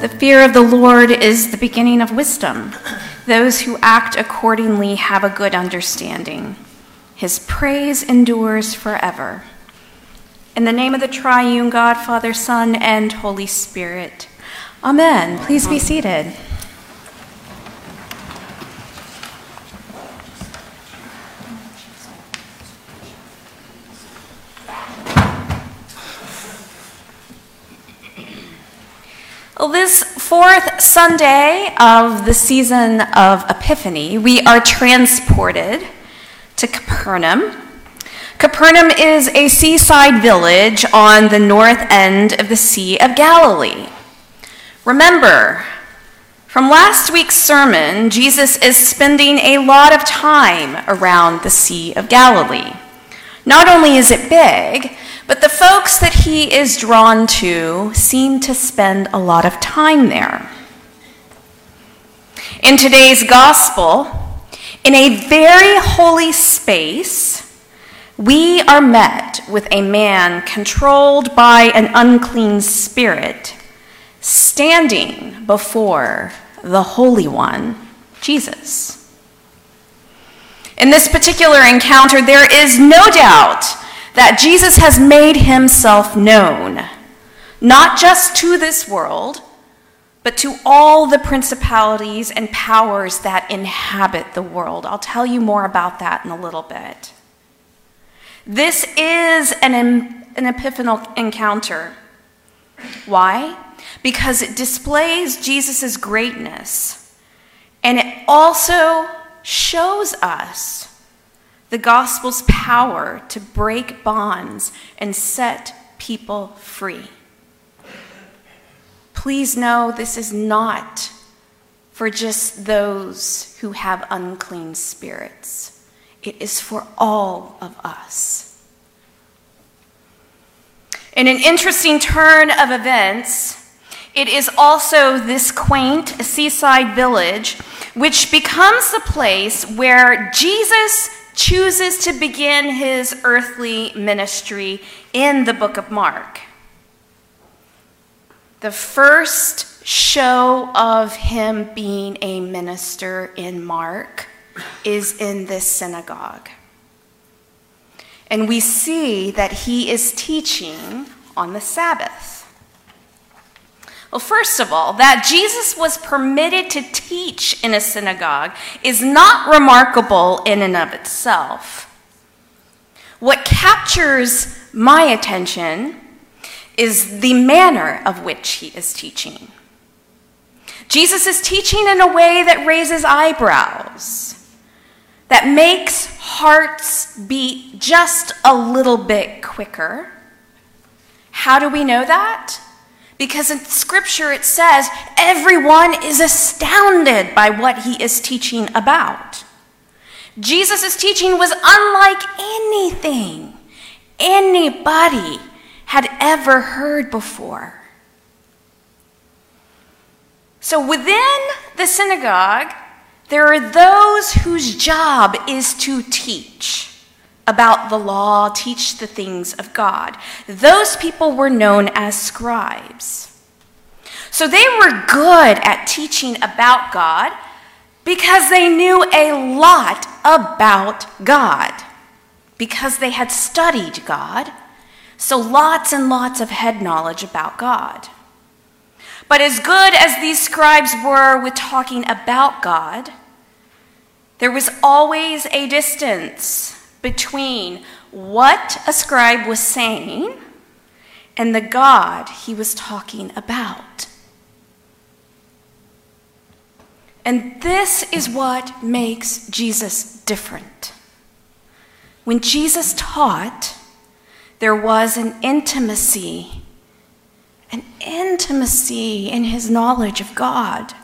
The fear of the Lord is the beginning of wisdom. Those who act accordingly have a good understanding. His praise endures forever. In the name of the triune God, Father, Son, and Holy Spirit. Amen. Please be seated. Well, this fourth Sunday of the season of Epiphany, we are transported to Capernaum. Capernaum is a seaside village on the north end of the Sea of Galilee. Remember, from last week's sermon, Jesus is spending a lot of time around the Sea of Galilee. Not only is it big, but the folks that he is drawn to seem to spend a lot of time there. In today's gospel, in a very holy space, we are met with a man controlled by an unclean spirit standing before the Holy One, Jesus. In this particular encounter, there is no doubt that Jesus has made himself known, not just to this world, but to all the principalities and powers that inhabit the world. I'll tell you more about that in a little bit. This is an, an epiphanal encounter. Why? Because it displays Jesus' greatness and it also shows us the gospel's power to break bonds and set people free. Please know this is not for just those who have unclean spirits, it is for all of us. In an interesting turn of events, it is also this quaint seaside village which becomes the place where Jesus chooses to begin his earthly ministry in the book of Mark. The first show of him being a minister in Mark is in this synagogue. And we see that he is teaching on the Sabbath. Well, first of all, that Jesus was permitted to teach in a synagogue is not remarkable in and of itself. What captures my attention is the manner of which he is teaching. Jesus is teaching in a way that raises eyebrows, that makes hearts beat just a little bit quicker. How do we know that? Because in Scripture it says everyone is astounded by what he is teaching about. Jesus' teaching was unlike anything anybody had ever heard before. So within the synagogue, there are those whose job is to teach about the law, teach the things of God. Those people were known as scribes. So they were good at teaching about God because they knew a lot about God, because they had studied God. So lots and lots of head knowledge about God. But as good as these scribes were with talking about God, there was always a distance between what a scribe was saying and the God he was talking about. And this is what makes Jesus different. When Jesus taught, there was an intimacy, an intimacy in his knowledge of God.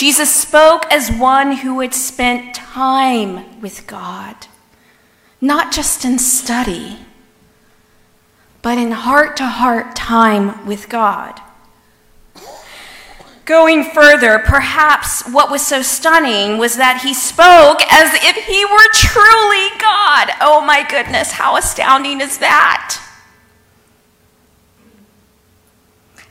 Jesus spoke as one who had spent time with God, not just in study, but in heart to heart time with God. Going further, perhaps what was so stunning was that he spoke as if he were truly God. Oh my goodness, how astounding is that?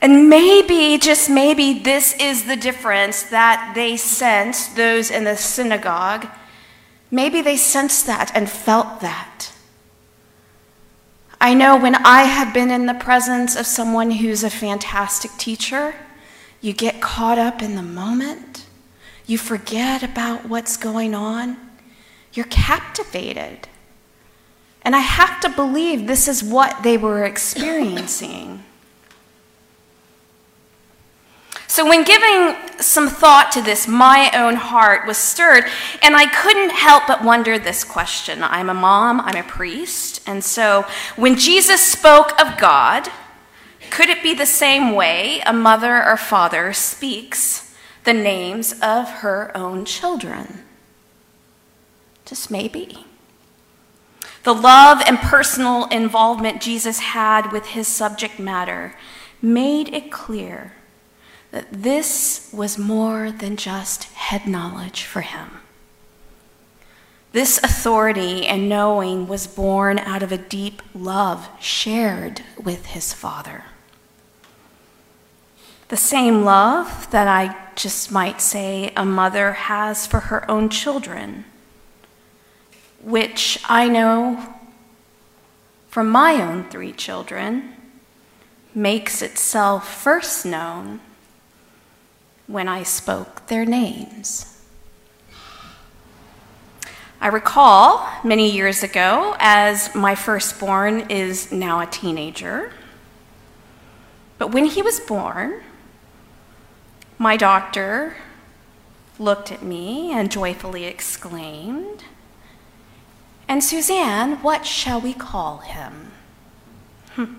And maybe, just maybe, this is the difference that they sensed, those in the synagogue. Maybe they sensed that and felt that. I know when I have been in the presence of someone who's a fantastic teacher, you get caught up in the moment. You forget about what's going on. You're captivated. And I have to believe this is what they were experiencing. So, when giving some thought to this, my own heart was stirred, and I couldn't help but wonder this question. I'm a mom, I'm a priest, and so when Jesus spoke of God, could it be the same way a mother or father speaks the names of her own children? Just maybe. The love and personal involvement Jesus had with his subject matter made it clear that this was more than just head knowledge for him. This authority and knowing was born out of a deep love shared with his Father. The same love that I just might say a mother has for her own children, which I know from my own three children makes itself first known when I spoke their names. I recall many years ago, as my firstborn is now a teenager, but when he was born, my doctor looked at me and joyfully exclaimed, And Suzanne, what shall we call him? Hmm.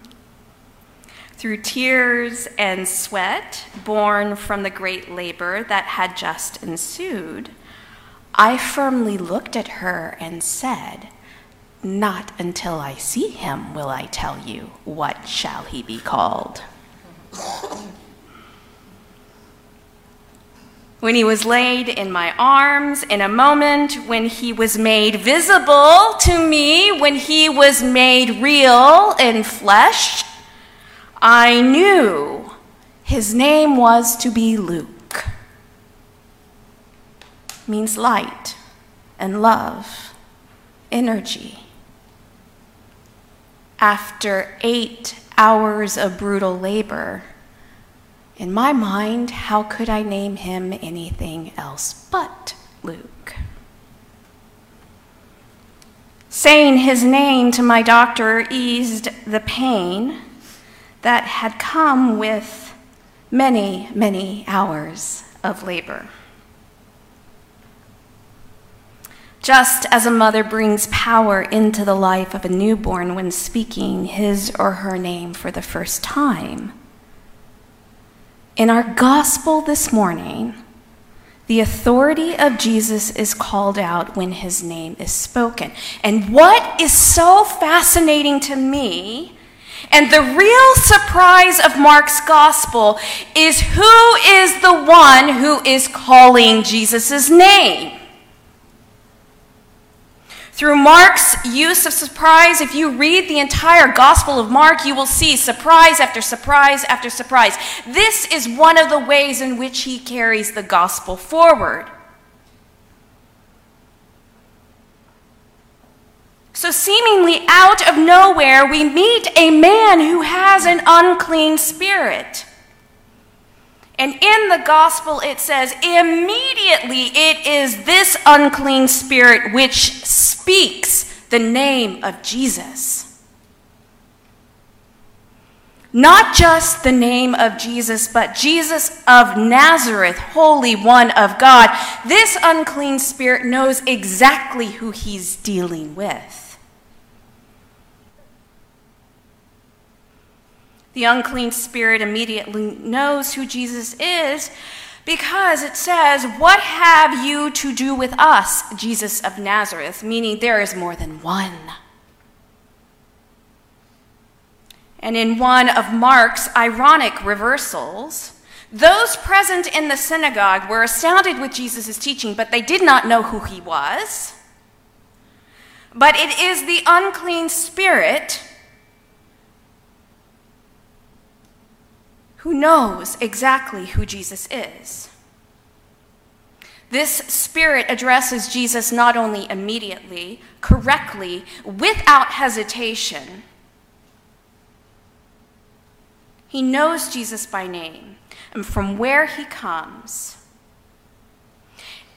Through tears and sweat born from the great labor that had just ensued, I firmly looked at her and said, Not until I see him will I tell you what shall he be called. when he was laid in my arms, in a moment when he was made visible to me, when he was made real in flesh, I knew his name was to be Luke. Means light and love, energy. After eight hours of brutal labor, in my mind, how could I name him anything else but Luke? Saying his name to my doctor eased the pain that had come with many, many hours of labor. Just as a mother brings power into the life of a newborn when speaking his or her name for the first time, in our gospel this morning, the authority of Jesus is called out when his name is spoken. And what is so fascinating to me and the real surprise of Mark's gospel is who is the one who is calling Jesus' name? Through Mark's use of surprise, if you read the entire Gospel of Mark, you will see surprise after surprise after surprise. This is one of the ways in which he carries the gospel forward. So, seemingly out of nowhere, we meet a man who has an unclean spirit. And in the gospel, it says, immediately it is this unclean spirit which speaks the name of Jesus. Not just the name of Jesus, but Jesus of Nazareth, Holy One of God. This unclean spirit knows exactly who he's dealing with. The unclean spirit immediately knows who Jesus is because it says, What have you to do with us, Jesus of Nazareth? Meaning there is more than one. And in one of Mark's ironic reversals, those present in the synagogue were astounded with Jesus' teaching, but they did not know who he was. But it is the unclean spirit who knows exactly who Jesus is. This spirit addresses Jesus not only immediately, correctly, without hesitation. He knows Jesus by name and from where he comes.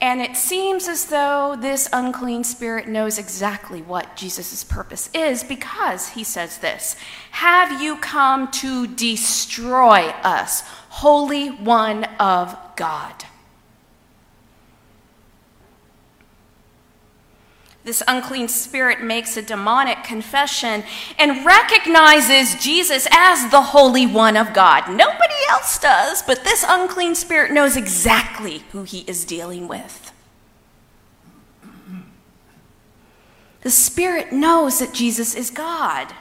And it seems as though this unclean spirit knows exactly what Jesus' purpose is because he says this Have you come to destroy us, Holy One of God? This unclean spirit makes a demonic confession and recognizes Jesus as the Holy One of God. Nobody else does, but this unclean spirit knows exactly who he is dealing with. The spirit knows that Jesus is God.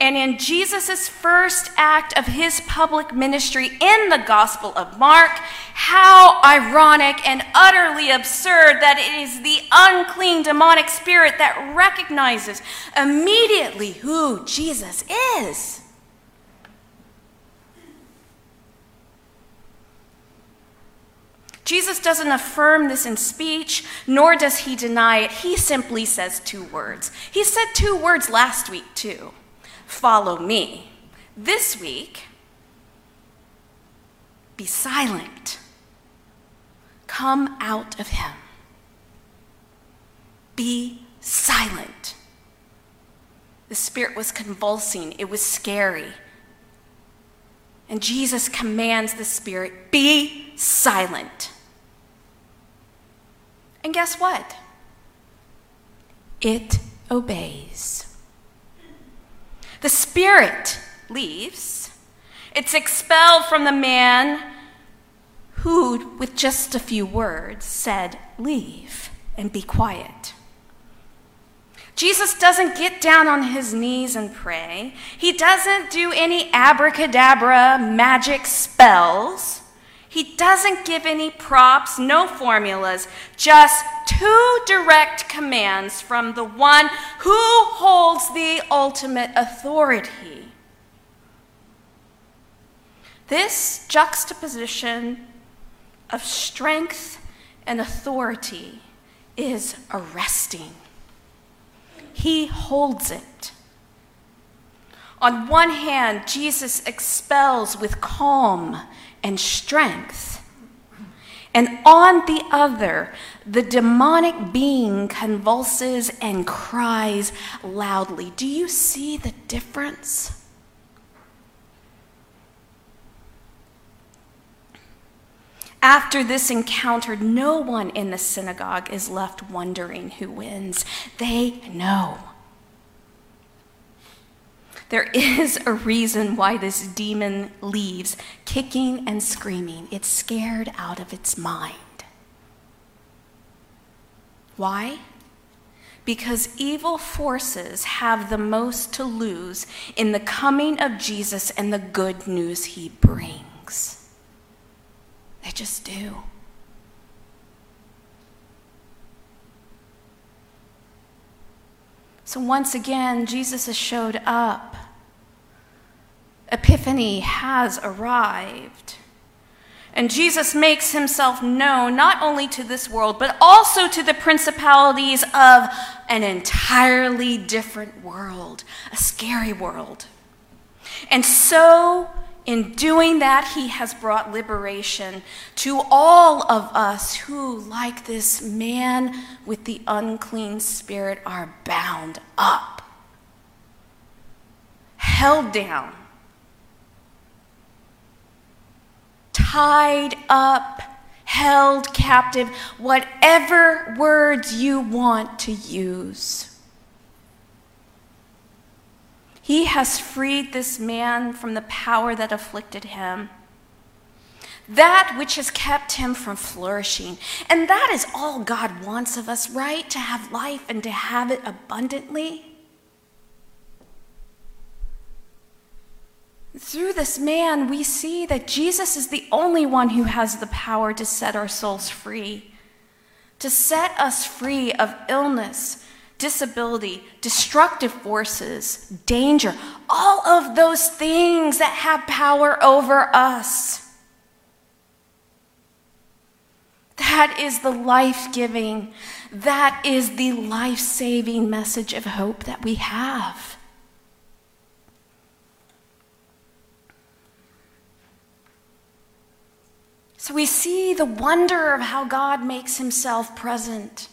And in Jesus' first act of his public ministry in the Gospel of Mark, how ironic and utterly absurd that it is the unclean demonic spirit that recognizes immediately who Jesus is. Jesus doesn't affirm this in speech, nor does he deny it. He simply says two words. He said two words last week, too follow me. This week, be silent. Come out of him. Be silent. The spirit was convulsing, it was scary. And Jesus commands the spirit, be silent. And guess what? It obeys. The spirit leaves. It's expelled from the man who, with just a few words, said, Leave and be quiet. Jesus doesn't get down on his knees and pray. He doesn't do any abracadabra magic spells. He doesn't give any props, no formulas, just two direct commands from the one who holds the ultimate authority. This juxtaposition of strength and authority is arresting. He holds it. On one hand, Jesus expels with calm and strength. And on the other, the demonic being convulses and cries loudly. Do you see the difference? After this encounter, no one in the synagogue is left wondering who wins. They know. There is a reason why this demon leaves, kicking and screaming. It's scared out of its mind. Why? Because evil forces have the most to lose in the coming of Jesus and the good news he brings. They just do. So once again, Jesus has showed up. Epiphany has arrived. And Jesus makes himself known not only to this world, but also to the principalities of an entirely different world, a scary world. And so in doing that, he has brought liberation to all of us who, like this man with the unclean spirit, are bound up, held down, tied up, held captive, whatever words you want to use. He has freed this man from the power that afflicted him, that which has kept him from flourishing. And that is all God wants of us, right? To have life and to have it abundantly. Through this man, we see that Jesus is the only one who has the power to set our souls free, to set us free of illness, disability, destructive forces, danger, all of those things that have power over us. That is the life giving, that is the life saving message of hope that we have. So we see the wonder of how God makes himself present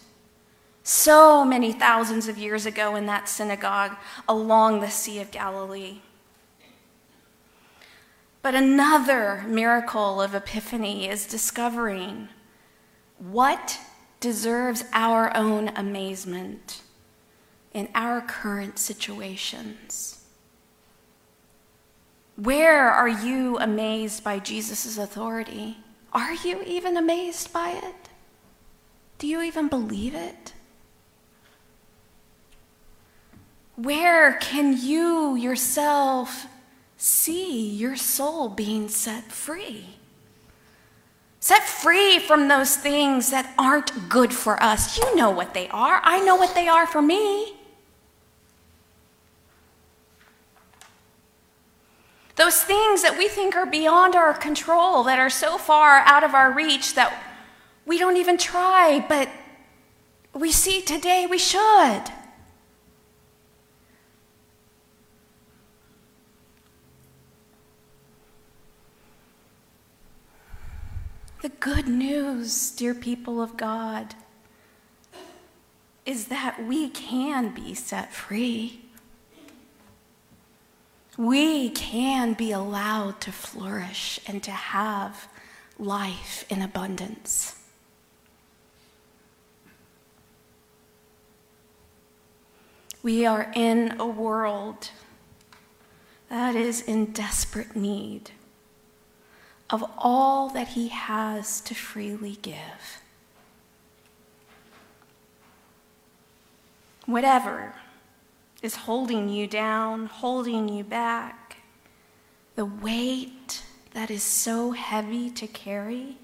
so many thousands of years ago in that synagogue along the Sea of Galilee. But another miracle of Epiphany is discovering what deserves our own amazement in our current situations. Where are you amazed by Jesus' authority? Are you even amazed by it? Do you even believe it? Where can you yourself see your soul being set free? Set free from those things that aren't good for us. You know what they are. I know what they are for me. Those things that we think are beyond our control, that are so far out of our reach that we don't even try, but we see today we should. The good news, dear people of God, is that we can be set free. We can be allowed to flourish and to have life in abundance. We are in a world that is in desperate need of all that He has to freely give. Whatever is holding you down, holding you back, the weight that is so heavy to carry,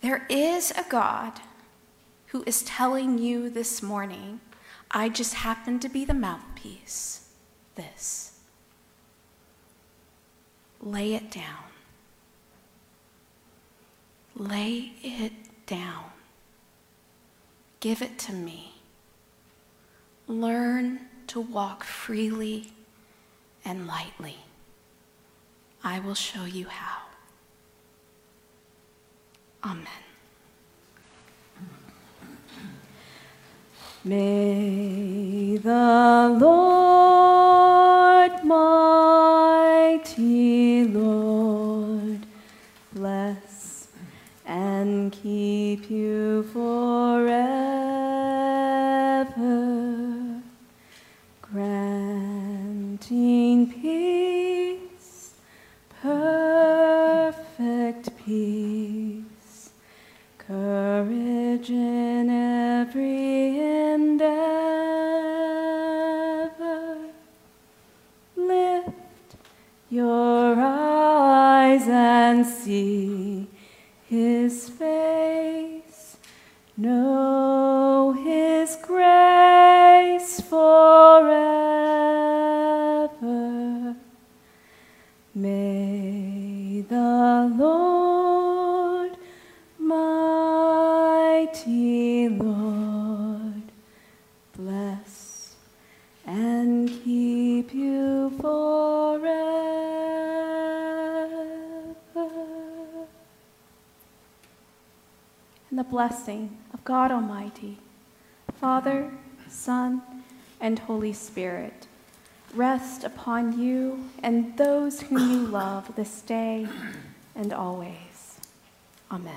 there is a God who is telling you this morning, I just happen to be the mouthpiece. This lay it down. Lay it down. Give it to me. Learn to walk freely and lightly. I will show you how. Amen. May the Lord Lord bless and keep you forever, May the Lord, mighty Lord, bless and keep you forever. And the blessing of God Almighty, Father, Son, and Holy Spirit rest upon you and those whom you love this day and always. Amen.